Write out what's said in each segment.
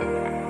Thank you.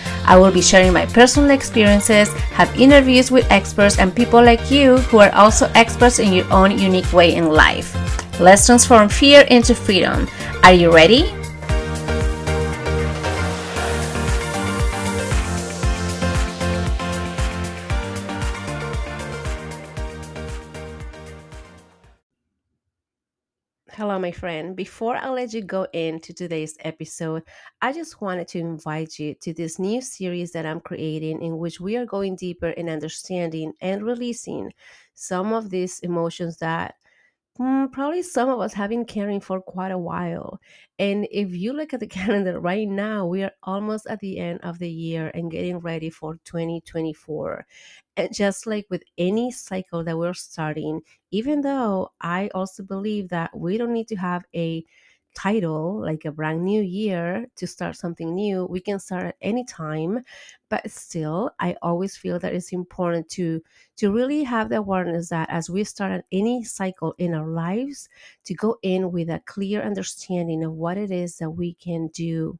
I will be sharing my personal experiences, have interviews with experts and people like you who are also experts in your own unique way in life. Let's transform fear into freedom. Are you ready? My friend. Before I let you go into today's episode, I just wanted to invite you to this new series that I'm creating, in which we are going deeper in understanding and releasing some of these emotions that Mm, probably some of us have been caring for quite a while. And if you look at the calendar right now, we are almost at the end of the year and getting ready for 2024. And just like with any cycle that we're starting, even though I also believe that we don't need to have a title like a brand new year to start something new we can start at any time but still i always feel that it's important to to really have the awareness that as we start any cycle in our lives to go in with a clear understanding of what it is that we can do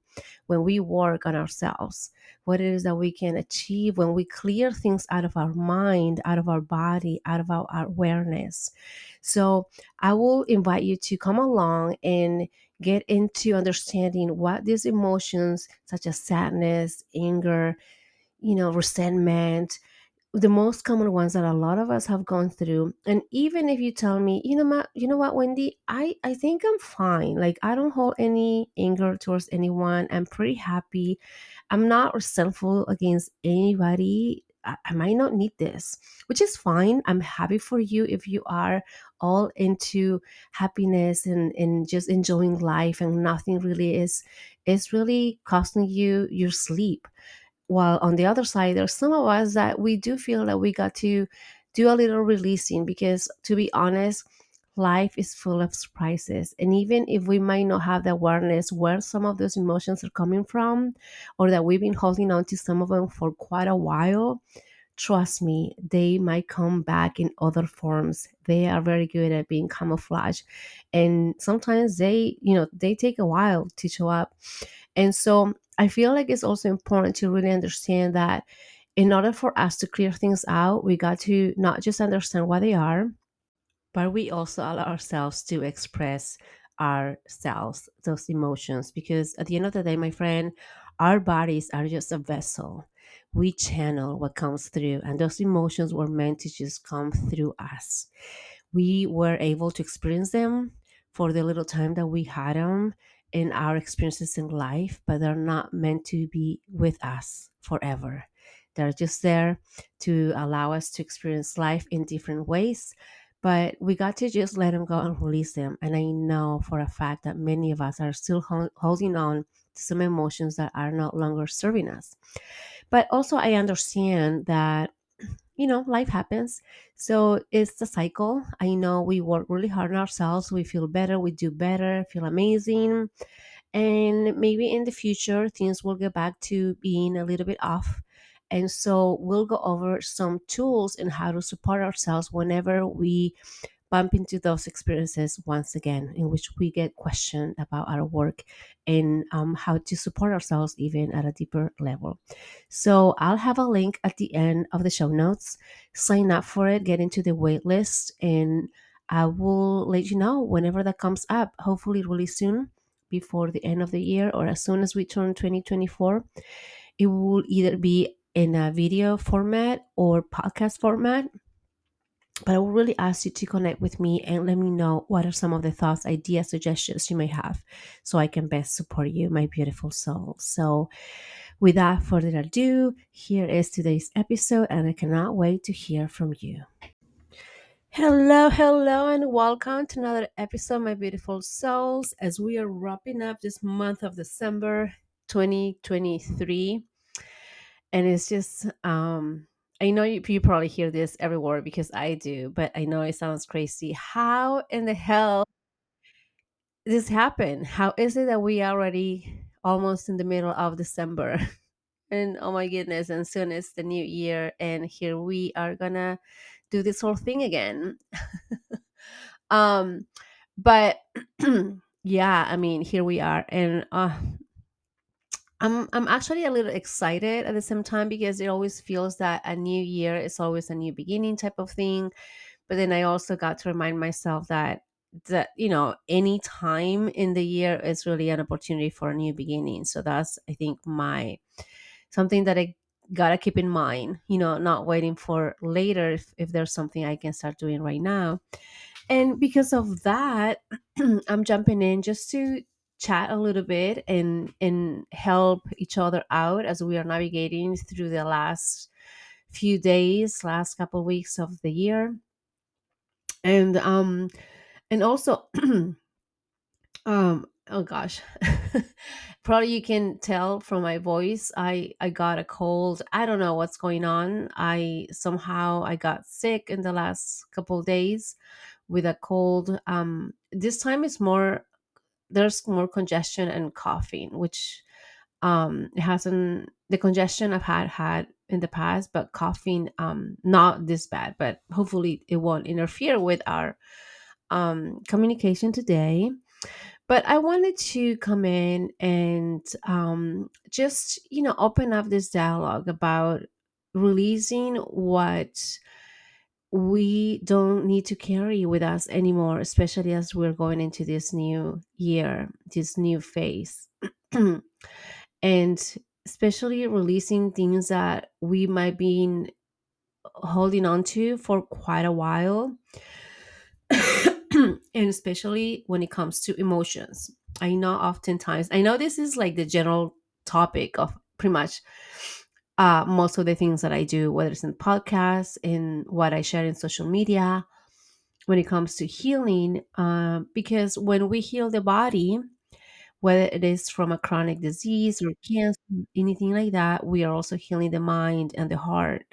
when we work on ourselves what it is that we can achieve when we clear things out of our mind out of our body out of our, our awareness. So I will invite you to come along and get into understanding what these emotions, such as sadness, anger, you know, resentment, the most common ones that a lot of us have gone through. And even if you tell me you know what you know what wendy? I i think i'm fine. Like i don't hold any anger towards anyone. I'm pretty happy. I'm not resentful against anybody. I, I might not need this, which is fine. I'm happy for you if you are all into happiness and, and just enjoying life and nothing really is is really costing you your sleep. While on the other side, there's some of us that we do feel that we got to do a little releasing because to be honest, life is full of surprises. And even if we might not have the awareness where some of those emotions are coming from, or that we've been holding on to some of them for quite a while, trust me, they might come back in other forms. They are very good at being camouflage. And sometimes they, you know, they take a while to show up. And so I feel like it's also important to really understand that in order for us to clear things out, we got to not just understand what they are, but we also allow ourselves to express ourselves, those emotions, because at the end of the day, my friend, our bodies are just a vessel. We channel what comes through, and those emotions were meant to just come through us. We were able to experience them for the little time that we had them in our experiences in life, but they're not meant to be with us forever. They're just there to allow us to experience life in different ways but we got to just let them go and release them. And I know for a fact that many of us are still holding on to some emotions that are no longer serving us. But also, I understand that, you know, life happens. So it's the cycle. I know we work really hard on ourselves. We feel better. We do better, feel amazing. And maybe in the future, things will get back to being a little bit off and so we'll go over some tools and how to support ourselves whenever we bump into those experiences once again, in which we get questioned about our work and um, how to support ourselves even at a deeper level. So I'll have a link at the end of the show notes. Sign up for it, get into the wait list, and I will let you know whenever that comes up, hopefully, really soon before the end of the year or as soon as we turn 2024. It will either be in a video format or podcast format. But I will really ask you to connect with me and let me know what are some of the thoughts, ideas, suggestions you may have so I can best support you, my beautiful soul. So, without further ado, here is today's episode, and I cannot wait to hear from you. Hello, hello, and welcome to another episode, my beautiful souls, as we are wrapping up this month of December 2023. And it's just, um, I know you, you probably hear this everywhere because I do, but I know it sounds crazy. How in the hell this happened? How is it that we already almost in the middle of December? And oh my goodness, and soon it's the new year, and here we are gonna do this whole thing again. um, but yeah, I mean, here we are, and uh, I'm I'm actually a little excited at the same time because it always feels that a new year is always a new beginning type of thing. But then I also got to remind myself that that you know any time in the year is really an opportunity for a new beginning. So that's I think my something that I gotta keep in mind, you know, not waiting for later if, if there's something I can start doing right now. And because of that, I'm jumping in just to chat a little bit and and help each other out as we are navigating through the last few days, last couple of weeks of the year. And um and also Um, oh gosh. Probably you can tell from my voice I I got a cold. I don't know what's going on. I somehow I got sick in the last couple days with a cold. Um this time it's more there's more congestion and coughing, which um it hasn't the congestion I've had had in the past, but coughing um not this bad, but hopefully it won't interfere with our um communication today. But I wanted to come in and um, just, you know, open up this dialogue about releasing what we don't need to carry with us anymore, especially as we're going into this new year, this new phase. and especially releasing things that we might be holding on to for quite a while and especially when it comes to emotions. I know oftentimes, I know this is like the general topic of pretty much uh, most of the things that I do, whether it's in podcasts, in what I share in social media, when it comes to healing, uh, because when we heal the body, whether it is from a chronic disease or cancer, anything like that, we are also healing the mind and the heart.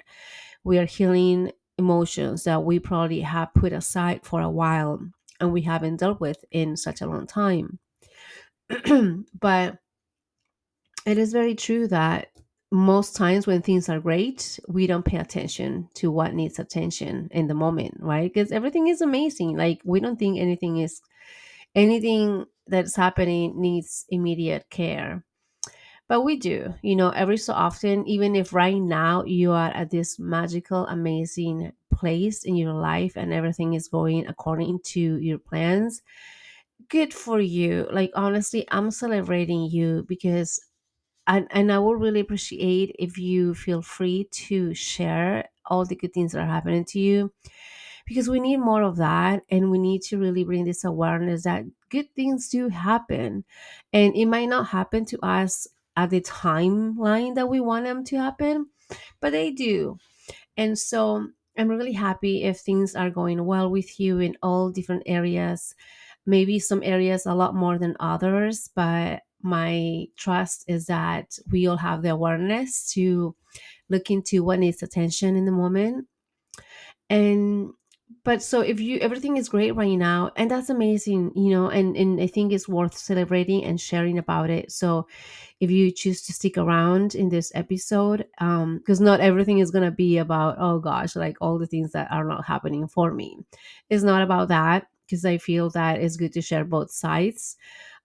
We are healing emotions that we probably have put aside for a while and we haven't dealt with in such a long time. but it is very true that most times when things are great, we don't pay attention to what needs attention in the moment, right? Because everything is amazing. Like we don't think anything is anything that's happening needs immediate care. But we do, you know, every so often, even if right now you are at this magical, amazing place in your life and everything is going according to your plans, good for you. Like, honestly, I'm celebrating you because, and, and I would really appreciate if you feel free to share all the good things that are happening to you because we need more of that and we need to really bring this awareness that good things do happen and it might not happen to us at the timeline that we want them to happen but they do. And so i'm really happy if things are going well with you in all different areas maybe some areas a lot more than others but my trust is that we all have the awareness to look into what needs attention in the moment. And but so if you everything is great right now and that's amazing you know and and i think it's worth celebrating and sharing about it. So if you choose to stick around in this episode um because not everything is gonna be about oh gosh like all the things that are not happening for me. It's not about that because i feel that it's good to share both sides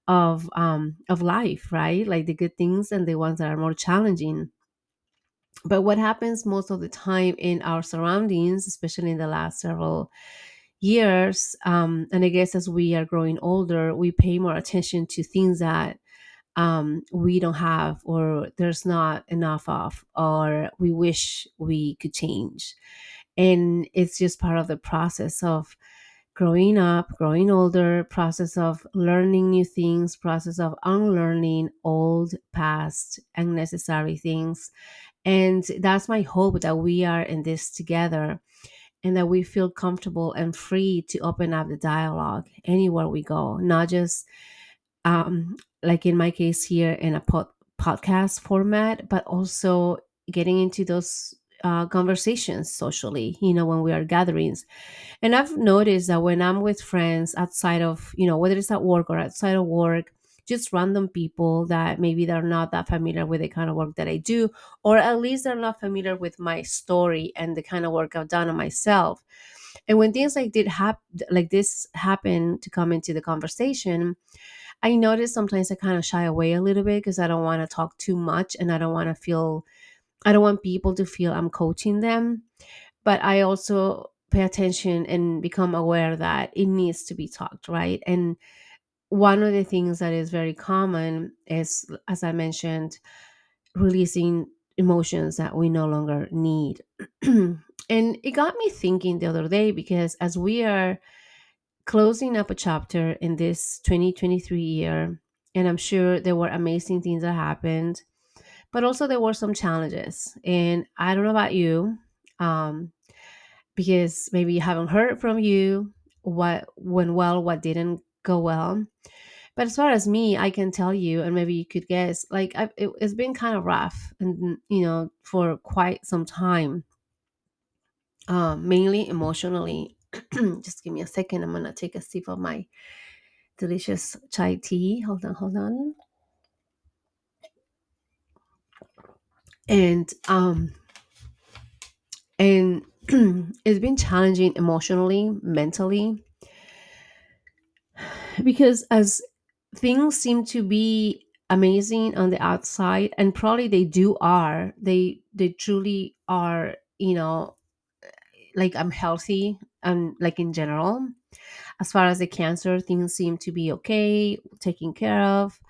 of um of life right like the good things and the ones that are more challenging but what happens most of the time in our surroundings, especially in the last several years, um, and I guess as we are growing older, we pay more attention to things that um, we don't have or there's not enough of, or we wish we could change. And it's just part of the process of growing up, growing older, process of learning new things, process of unlearning old, past, unnecessary things. And that's my hope that we are in this together and that we feel comfortable and free to open up the dialogue anywhere we go, not just um, like in my case here in a pod- podcast format, but also getting into those uh, conversations socially, you know, when we are gatherings. And I've noticed that when I'm with friends outside of, you know, whether it's at work or outside of work, just random people that maybe they're not that familiar with the kind of work that I do, or at least they're not familiar with my story and the kind of work I've done on myself. And when things like did hap- like this happen to come into the conversation, I notice sometimes I kind of shy away a little bit because I don't want to talk too much and I don't want to feel I don't want people to feel I'm coaching them. But I also pay attention and become aware that it needs to be talked, right? And one of the things that is very common is, as I mentioned, releasing emotions that we no longer need. and it got me thinking the other day because as we are closing up a chapter in this 2023 year, and I'm sure there were amazing things that happened, but also there were some challenges. And I don't know about you, um, because maybe you haven't heard from you what went well, what didn't go well. But as far as me, I can tell you, and maybe you could guess, like I've, it, it's been kind of rough, and you know, for quite some time, um, mainly emotionally. Just give me a second. I'm gonna take a sip of my delicious chai tea. Hold on, hold on. And um, and it's been challenging emotionally, mentally, because as things seem to be amazing on the outside and probably they do are they they truly are you know like i'm healthy and like in general. As far as the cancer things seem to be okay taken care of.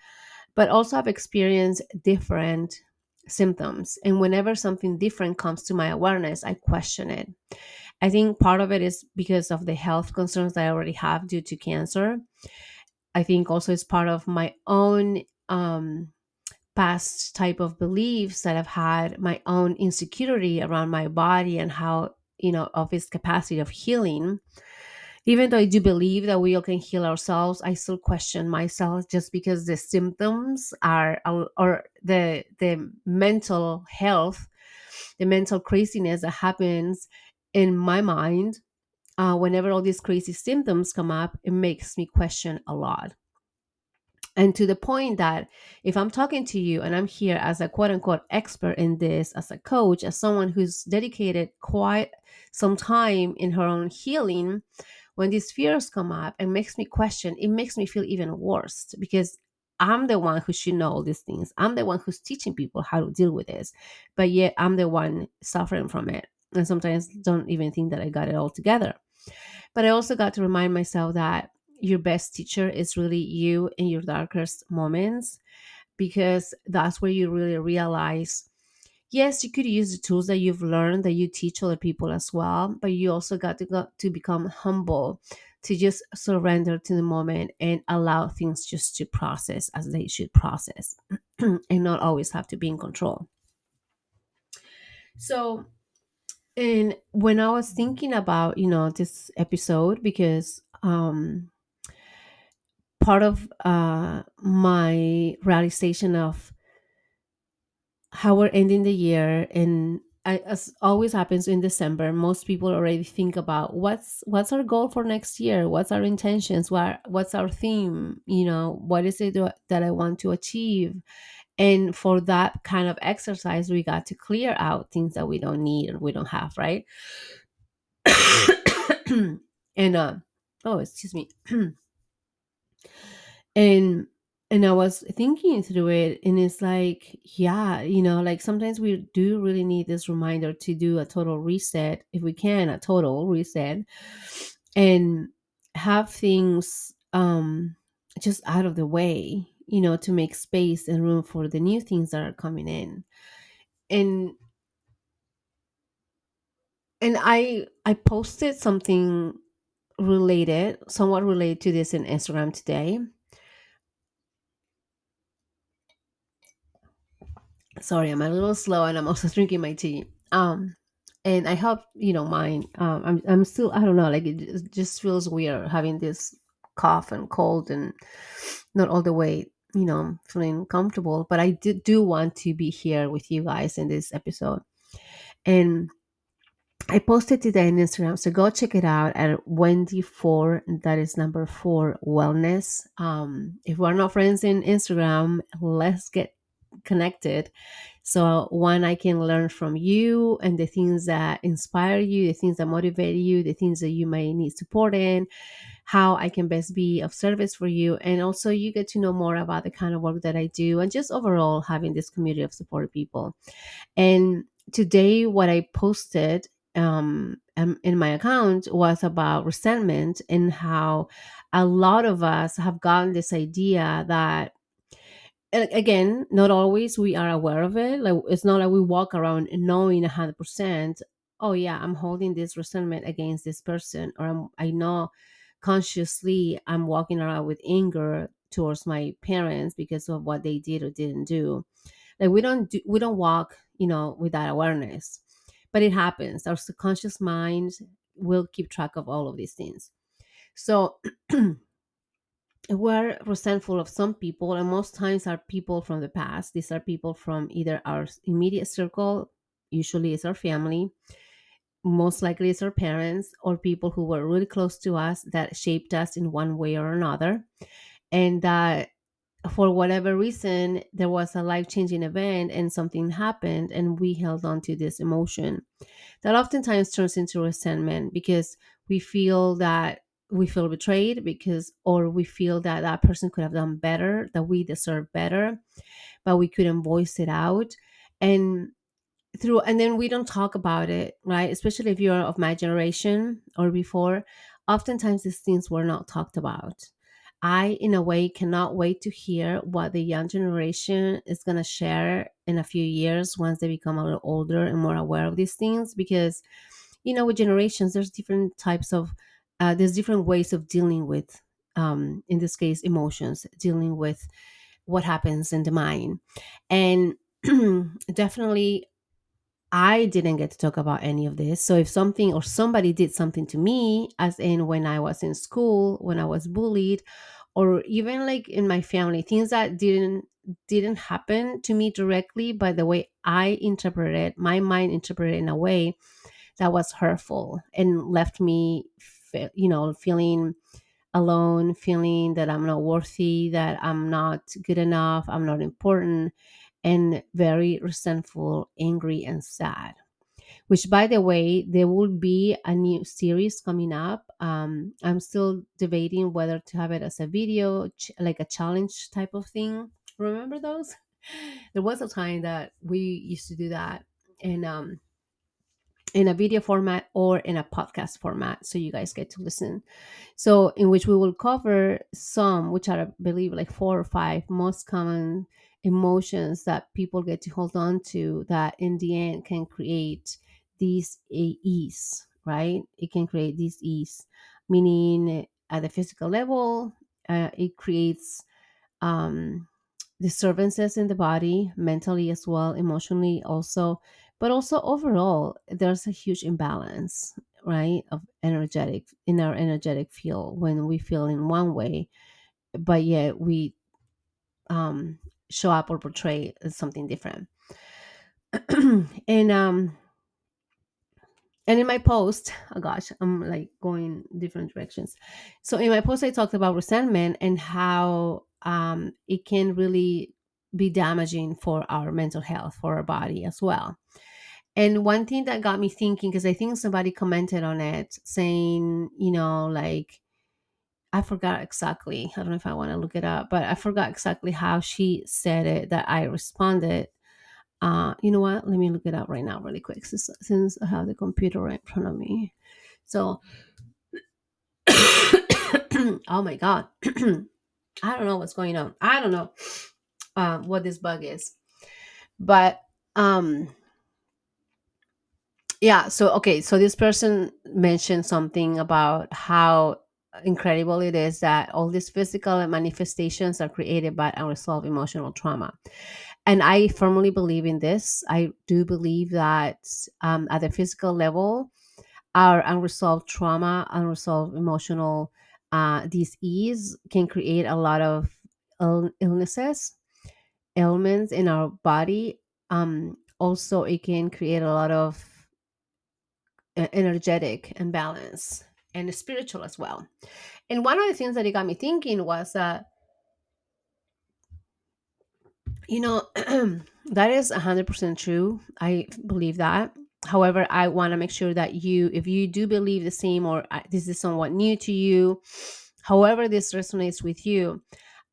But also i've experienced different symptoms and whenever something different comes to my awareness i question it i think part of it is because of the health concerns that i already have due to cancer I think also it's part of my own um, past type of beliefs that I've had, my own insecurity around my body and how, you know, of its capacity of healing. Even though I do believe that we all can heal ourselves, I still question myself just because the symptoms are, or the the mental health, the mental craziness that happens in my mind uh, whenever all these crazy symptoms come up, it makes me question a lot. And to the point that if I'm talking to you and I'm here as a quote unquote expert in this, as a coach, as someone who's dedicated quite some time in her own healing, when these fears come up and makes me question, it makes me feel even worse because I'm the one who should know all these things. I'm the one who's teaching people how to deal with this, but yet I'm the one suffering from it. And sometimes don't even think that I got it all together. But I also got to remind myself that your best teacher is really you in your darkest moments because that's where you really realize yes you could use the tools that you've learned that you teach other people as well but you also got to go to become humble to just surrender to the moment and allow things just to process as they should process and not always have to be in control. So and when I was thinking about, you know, this episode, because um, part of uh, my realization of how we're ending the year, and I, as always happens in December, most people already think about what's what's our goal for next year, what's our intentions, what what's our theme, you know, what is it that I want to achieve, and for that kind of exercise, we got to clear out things that we don't need and we don't have, right? and uh, oh, excuse me. and and I was thinking through it, and it's like, yeah, you know, like sometimes we do really need this reminder to do a total reset, if we can, a total reset, and have things um just out of the way you know to make space and room for the new things that are coming in. And and i i posted something related somewhat related to this in instagram today sorry i'm a little slow and i'm also drinking my tea um and I hope you don't mind. Um, I'm I'm still I don't know like it just just feels weird having this cough and cold and not all the way you know feeling comfortable. But I do, do want to be here with you guys in this episode, and I posted today on Instagram, so go check it out at Wendy Four. That is number four wellness. Um, if we're not friends in Instagram, let's get connected. So one, I can learn from you and the things that inspire you, the things that motivate you, the things that you may need support in, how I can best be of service for you, and also you get to know more about the kind of work that I do, and just overall having this community of supportive people. And today, what I posted um, um, in my account was about resentment and how a lot of us have gotten this idea that again not always we are aware of it. Like it's not like we walk around knowing a 100% oh yeah i'm holding this resentment against this person or I'm, i know consciously i'm walking around with anger towards my parents because of what they did or didn't do. Like we don't do, we don't walk you know with that awareness. But it happens. Our subconscious mind will keep track of all of these things. So we're resentful of some people and most times are people from the past. These are people from either our immediate circle usually it's our family most likely it's our parents or people who were really close to us that shaped us in one way or another. And that for whatever reason there was a life-changing event and something happened and we held on to this emotion. That oftentimes turns into resentment because we feel that we feel betrayed because or we feel that that person could have done better that we deserve better but we couldn't voice it out. And through and then we don't talk about it right? Especially if you're of my generation or before oftentimes these things were not talked about. I in a way cannot wait to hear what the young generation is going to share in a few years once they become a little older and more aware of these things because you know with generations there's different types of uh, there's different ways of dealing with um, in this case emotions dealing with what happens in the mind and definitely I didn't get to talk about any of this. So if something or somebody did something to me, as in when I was in school, when I was bullied, or even like in my family, things that didn't didn't happen to me directly, but the way I interpreted, my mind interpreted in a way that was hurtful and left me, fe- you know, feeling alone, feeling that I'm not worthy, that I'm not good enough, I'm not important, and very resentful, angry, and sad. Which, by the way, there will be a new series coming up. Um, I'm still debating whether to have it as a video, ch- like a challenge type of thing. Remember those? There was a time that we used to do that, and um, in a video format or in a podcast format so you guys get to listen. So in which we will cover some which are i believe like four or five most common emotions that people get to hold on to that in the end can create these ease right? It can create this ease meaning at the physical level uh, it creates um disturbances in the body mentally as well emotionally also but also overall there's a huge imbalance right of energetic in our energetic field when we feel in one way but yet we um show up or portray something different. And um and in my post oh gosh i'm like going different directions. So in my post i talked about resentment and how um it can really be damaging for our mental health for our body as well and one thing that got me thinking because i think somebody commented on it saying you know like i forgot exactly i don't know if i want to look it up but i forgot exactly how she said it that i responded uh, you know what? Let me look it up right now, really quick, since, since I have the computer right in front of me. So, oh my god, I don't know what's going on. I don't know uh, what this bug is, but um, yeah. So okay, so this person mentioned something about how incredible it is that all these physical manifestations are created by unresolved emotional trauma. And I firmly believe in this. I do believe that um, at the physical level, our unresolved trauma, unresolved emotional uh, disease can create a lot of Ill- illnesses, ailments in our body. Um, also, it can create a lot of energetic imbalance and spiritual as well. And one of the things that it got me thinking was that, you know, that is 100% true. I believe that. However, I want to make sure that you, if you do believe the same or uh, this is somewhat new to you, however this resonates with you,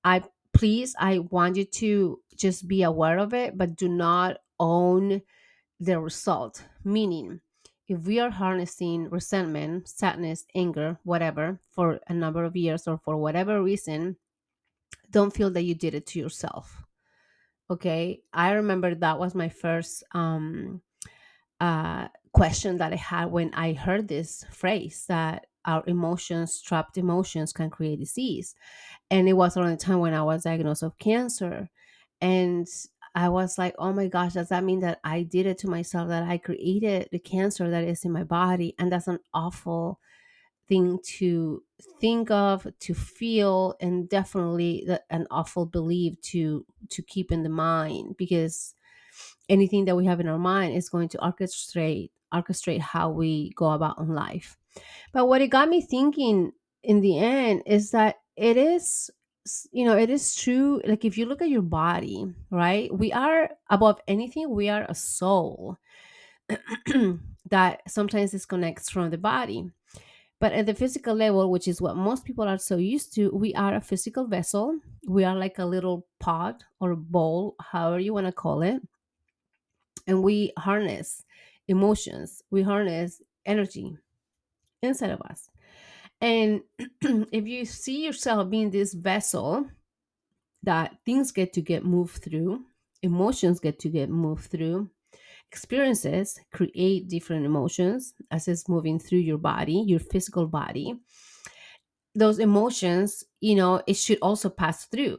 I please, I want you to just be aware of it, but do not own the result. Meaning, if we are harnessing resentment, sadness, anger, whatever, for a number of years or for whatever reason, don't feel that you did it to yourself. Okay. I remember that was my first um, uh, question that I had when I heard this phrase that our emotions, trapped emotions, can create disease. And it was around the time when I was diagnosed of cancer. And I was like, oh my gosh, does that mean that I did it to myself, that I created the cancer that is in my body? And that's an awful thing to think of, to feel, and definitely an awful belief to to keep in the mind because anything that we have in our mind is going to orchestrate orchestrate how we go about in life. But what it got me thinking in the end is that it is you know it is true like if you look at your body right we are above anything we are a soul that sometimes disconnects from the body. But at the physical level which is what most people are so used to we are a physical vessel. We are like a little pot or bowl however you want to call it. And we harness emotions we harness energy inside of us and if you see yourself being this vessel that things get to get moved through, emotions get to get moved through, experiences create different emotions as it's moving through your body, your physical body. Those emotions, you know, it should also pass through.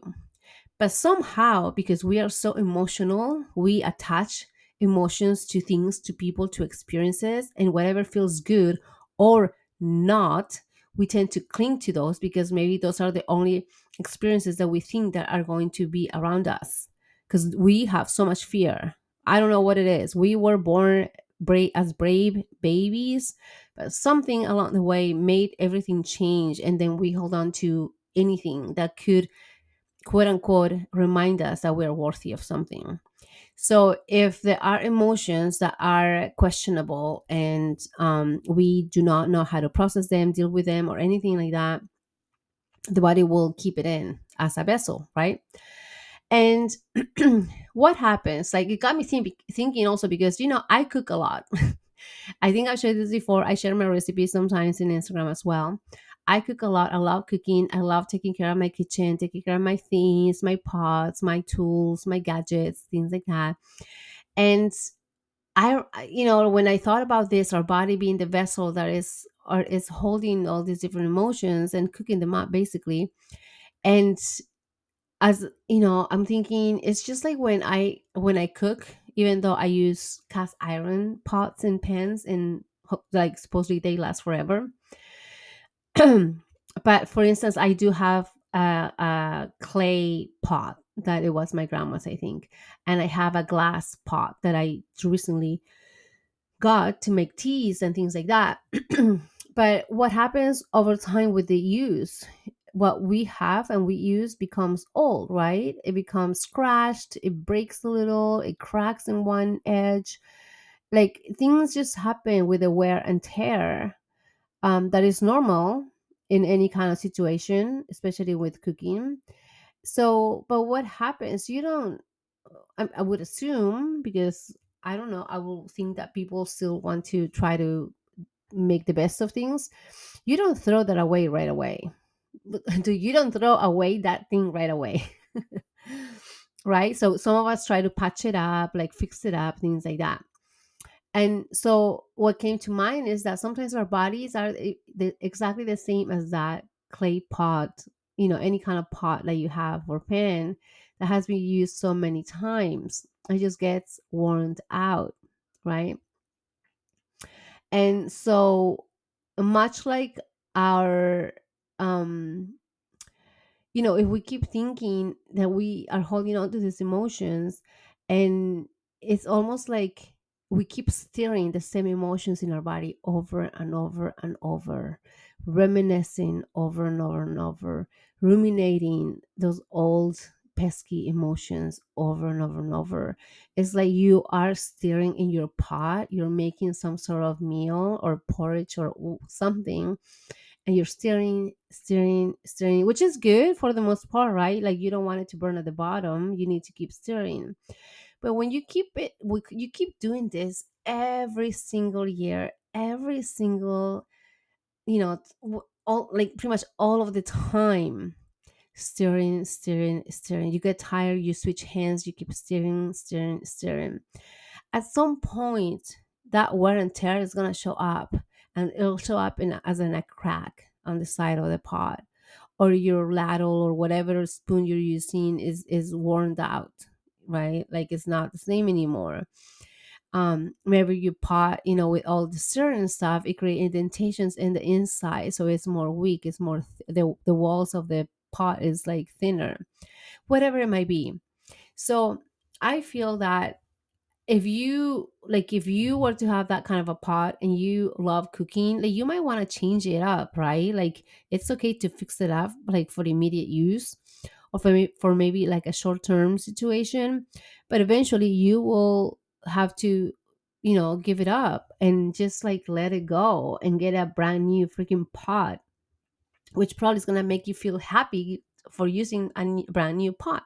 But somehow, because we are so emotional, we attach emotions to things, to people, to experiences, and whatever feels good or not we tend to cling to those because maybe those are the only experiences that we think that are going to be around us because we have so much fear. I don't know what it is. We were born brave as brave babies but something along the way made everything change and then we hold on to anything that could quote unquote remind us that we're worthy of something so if there are emotions that are questionable and um, we do not know how to process them, deal with them, or anything like that, the body will keep it in as a vessel, right? And what happens? Like it got me think, thinking also because you know I cook a lot. I think I've shared this before. I share my recipes sometimes in Instagram as well. I cook a lot. I love cooking. I love taking care of my kitchen, taking care of my things, my pots, my tools, my gadgets, things like that. And I, you know, when I thought about this, our body being the vessel that is or is holding all these different emotions and cooking them up, basically. And as you know, I'm thinking it's just like when I when I cook, even though I use cast iron pots and pans, and like supposedly they last forever but for instance, I do have a, a clay pot that it was my grandma's, I think, and I have a glass pot that I recently got to make teas and things like that. but what happens over time with the use? What we have and we use becomes old, right? It becomes scratched, it breaks a little, it cracks in one edge. Like things just happen with the wear and tear um, that is normal in any kind of situation, especially with cooking. So, but what happens? You don't, I, I would assume, because I don't know, I will think that people still want to try to make the best of things. You don't throw that away right away. Do You don't throw away that thing right away. right? So some of us try to patch it up, like fix it up, things like that. And so what came to mind is that sometimes our bodies are exactly the same as that clay pot, you know, any kind of pot that you have or pan that has been used so many times, it just gets worn out, right? And so much like our um you know, if we keep thinking that we are holding on to these emotions, and it's almost like we keep stirring the same emotions in our body over and over and over, reminiscing over and over and over, ruminating those old pesky emotions over and over and over. It's like you are stirring in your pot, you're making some sort of meal or porridge or something and you're stirring, stirring, stirring, which is good for the most part, right? Like you don't want it to burn at the bottom. You need to keep stirring. But when you keep it, you keep doing this every single year, every single, you know, all like pretty much all of the time, stirring, stirring, stirring. You get tired, you switch hands, you keep stirring, stirring, stirring. At some point, that wear and tear is gonna show up and it'll show up in as in a crack on the side of the pot or your ladle or whatever spoon you're using is is worn out right? Like it's not the same anymore. Um maybe you pot you know with all the certain stuff it creates indentations in the inside so it's more weak it's more th- the, the walls of the pot is like thinner whatever it might be. So i feel that if you like if you were to have that kind of a pot and you love cooking like you might want to change it up right? Like it's okay to fix it up like for immediate use or for, for maybe like a short-term situation but eventually you will have to you know give it up and just like let it go and get a brand new freaking pot which probably is going to make you feel happy for using a brand new pot.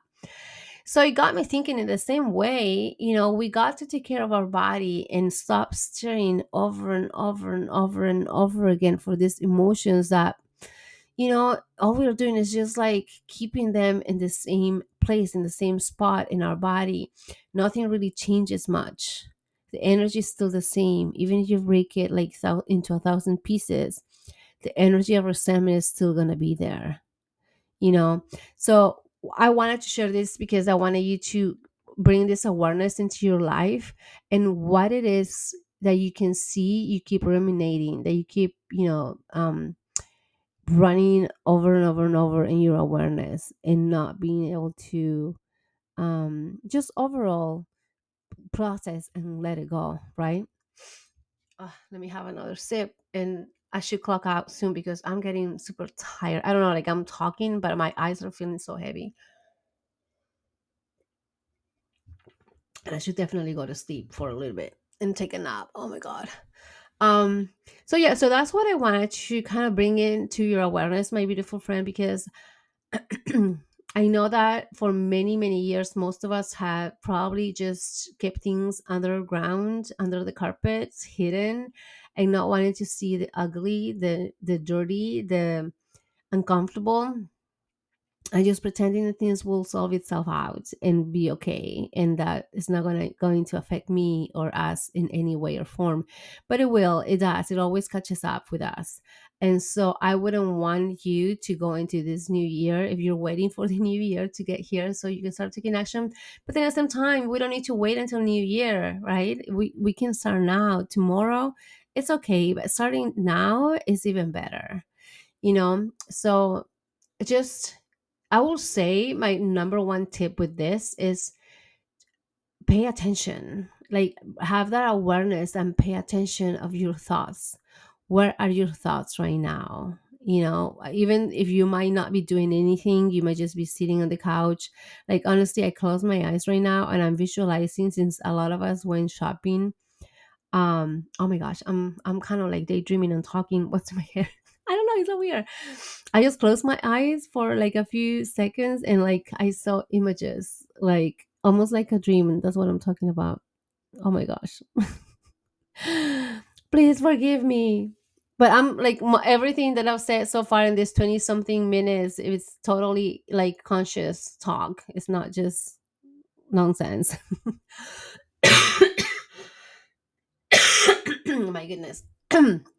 So it got me thinking in the same way, you know, we got to take care of our body and stop stirring over and over and over and over again for these emotions that, you know, all we're doing is just like keeping them in the same place, in the same spot in our body. Nothing really changes much. The energy is still the same, even if you break it like into a thousand pieces. The energy of resentment is still gonna be there, you know. So I wanted to share this because I wanted you to bring this awareness into your life and what it is that you can see you keep ruminating that you keep you know um running over and over and over in your awareness and not being able to um just overall process and let it go right let me have another sip and I should clock out soon because I'm getting super tired. I don't know, like I'm talking, but my eyes are feeling so heavy. And I should definitely go to sleep for a little bit and take a nap. Oh my god. Um so yeah, so that's what I wanted to kind of bring into your awareness, my beautiful friend, because I know that for many, many years, most of us have probably just kept things underground, under the carpets, hidden, and not wanting to see the ugly, the the dirty, the uncomfortable, and just pretending that things will solve itself out and be okay, and that it's not gonna going to affect me or us in any way or form, but it will. It does. It always catches up with us. And so I wouldn't want you to go into this new year if you're waiting for the new year to get here so you can start taking action. But then at same time, we don't need to wait until new year, right? We we can start now. Tomorrow it's okay, but starting now is even better. You know, so just I will say my number one tip with this is pay attention. Like have that awareness and pay attention of your thoughts. Where are your thoughts right now? You know, even if you might not be doing anything, you might just be sitting on the couch. Like honestly, I close my eyes right now and I'm visualizing since a lot of us went shopping um oh my gosh i'm i'm kind of like daydreaming and talking what's in my head i don't know it's so weird. I just closed my eyes for like a few seconds and like i saw images like almost like a dream and that's what i'm talking about. Oh my gosh. Please forgive me. But i'm like everything that i've said so far in this 20 something minutes it's totally like conscious talk. It's not just nonsense. Oh my goodness.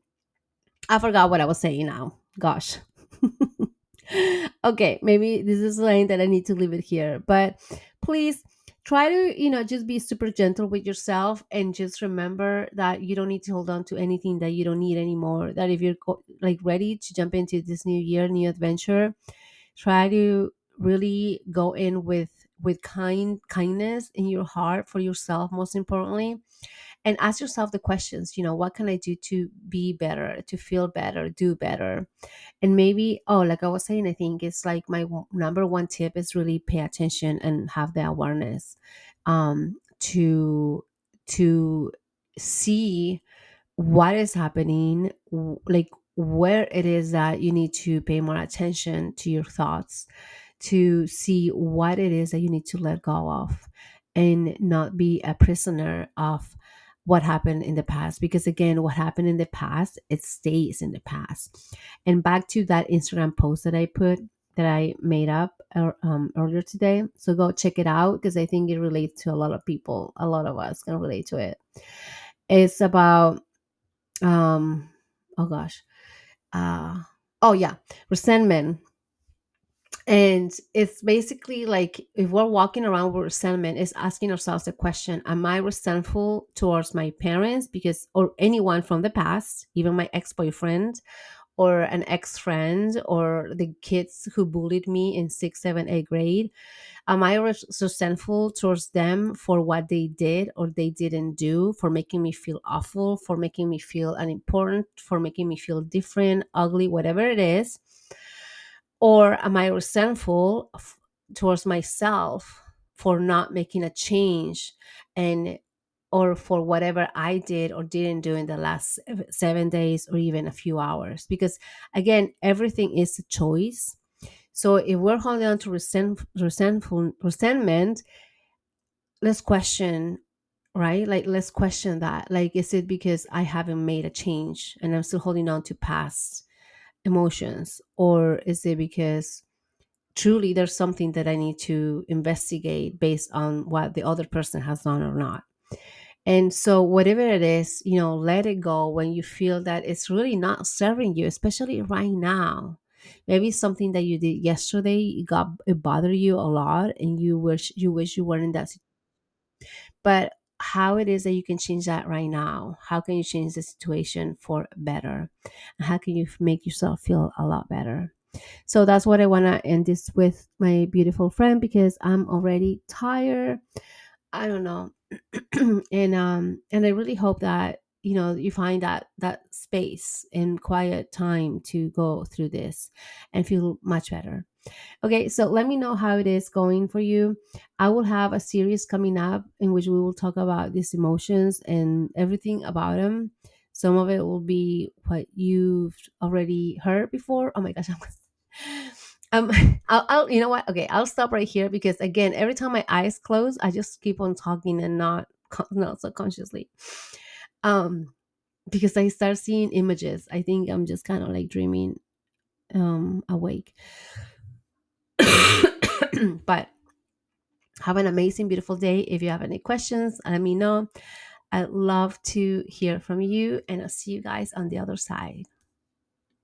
I forgot what I was saying now. Gosh. okay, maybe this is a line that I need to leave it here. But please try to, you know, just be super gentle with yourself and just remember that you don't need to hold on to anything that you don't need anymore. That if you're like ready to jump into this new year, new adventure, try to really go in with with kind kindness in your heart for yourself most importantly and ask yourself the questions you know what can i do to be better to feel better do better? And maybe oh like i was saying i think it's like my number one tip is really pay attention and have the awareness um to to see what is happening like where it is that you need to pay more attention to your thoughts to see what it is that you need to let go of and not be a prisoner of what happened in the past because again what happened in the past it stays in the past. And back to that instagram post that i put that i made up uh, um, earlier today so go check it out because i think it relates to a lot of people a lot of us can relate to it. It's about um oh gosh uh oh yeah resentment and it's basically like if we're walking around with resentment, is asking ourselves the question Am I resentful towards my parents because, or anyone from the past, even my ex boyfriend or an ex friend or the kids who bullied me in sixth, seventh, eighth grade? Am I res- resentful towards them for what they did or they didn't do, for making me feel awful, for making me feel unimportant, for making me feel different, ugly, whatever it is? Or am i resentful f- towards myself for not making a change and or for whatever i did or didn't do in the last seven days or even a few hours? Because again everything is a choice. So if we're holding on to resent, resentful resentment let's question right? Like let's question that. Like is it because i haven't made a change and i'm still holding on to past emotions or is it because truly there's something that I need to investigate based on what the other person has done or not. And so, whatever it is, you know, let it go when you feel that it's really not serving you, especially right now. Maybe something that you did yesterday got it bothered you a lot, and you wish you wish you weren't in that. But how it is that you can change that right now? How can you change the situation for better? How can you make yourself feel a lot better? So that's what I want to end this with, my beautiful friend, because I'm already tired. I don't know, and um, and I really hope that you know you find that that space and quiet time to go through this and feel much better. Okay, so let me know how it is going for you. I will have a series coming up in which we will talk about these emotions and everything about them. Some of it will be what you've already heard before. Oh my gosh, I'm um I'll, I'll you know what okay i'll stop right here because again every time my eyes close i just keep on talking and not not subconsciously um because i start seeing images i think i'm just kind of like dreaming um awake. But have an amazing beautiful day. If you have any questions let me know. I'd love to hear from you and i'll see you guys on the other side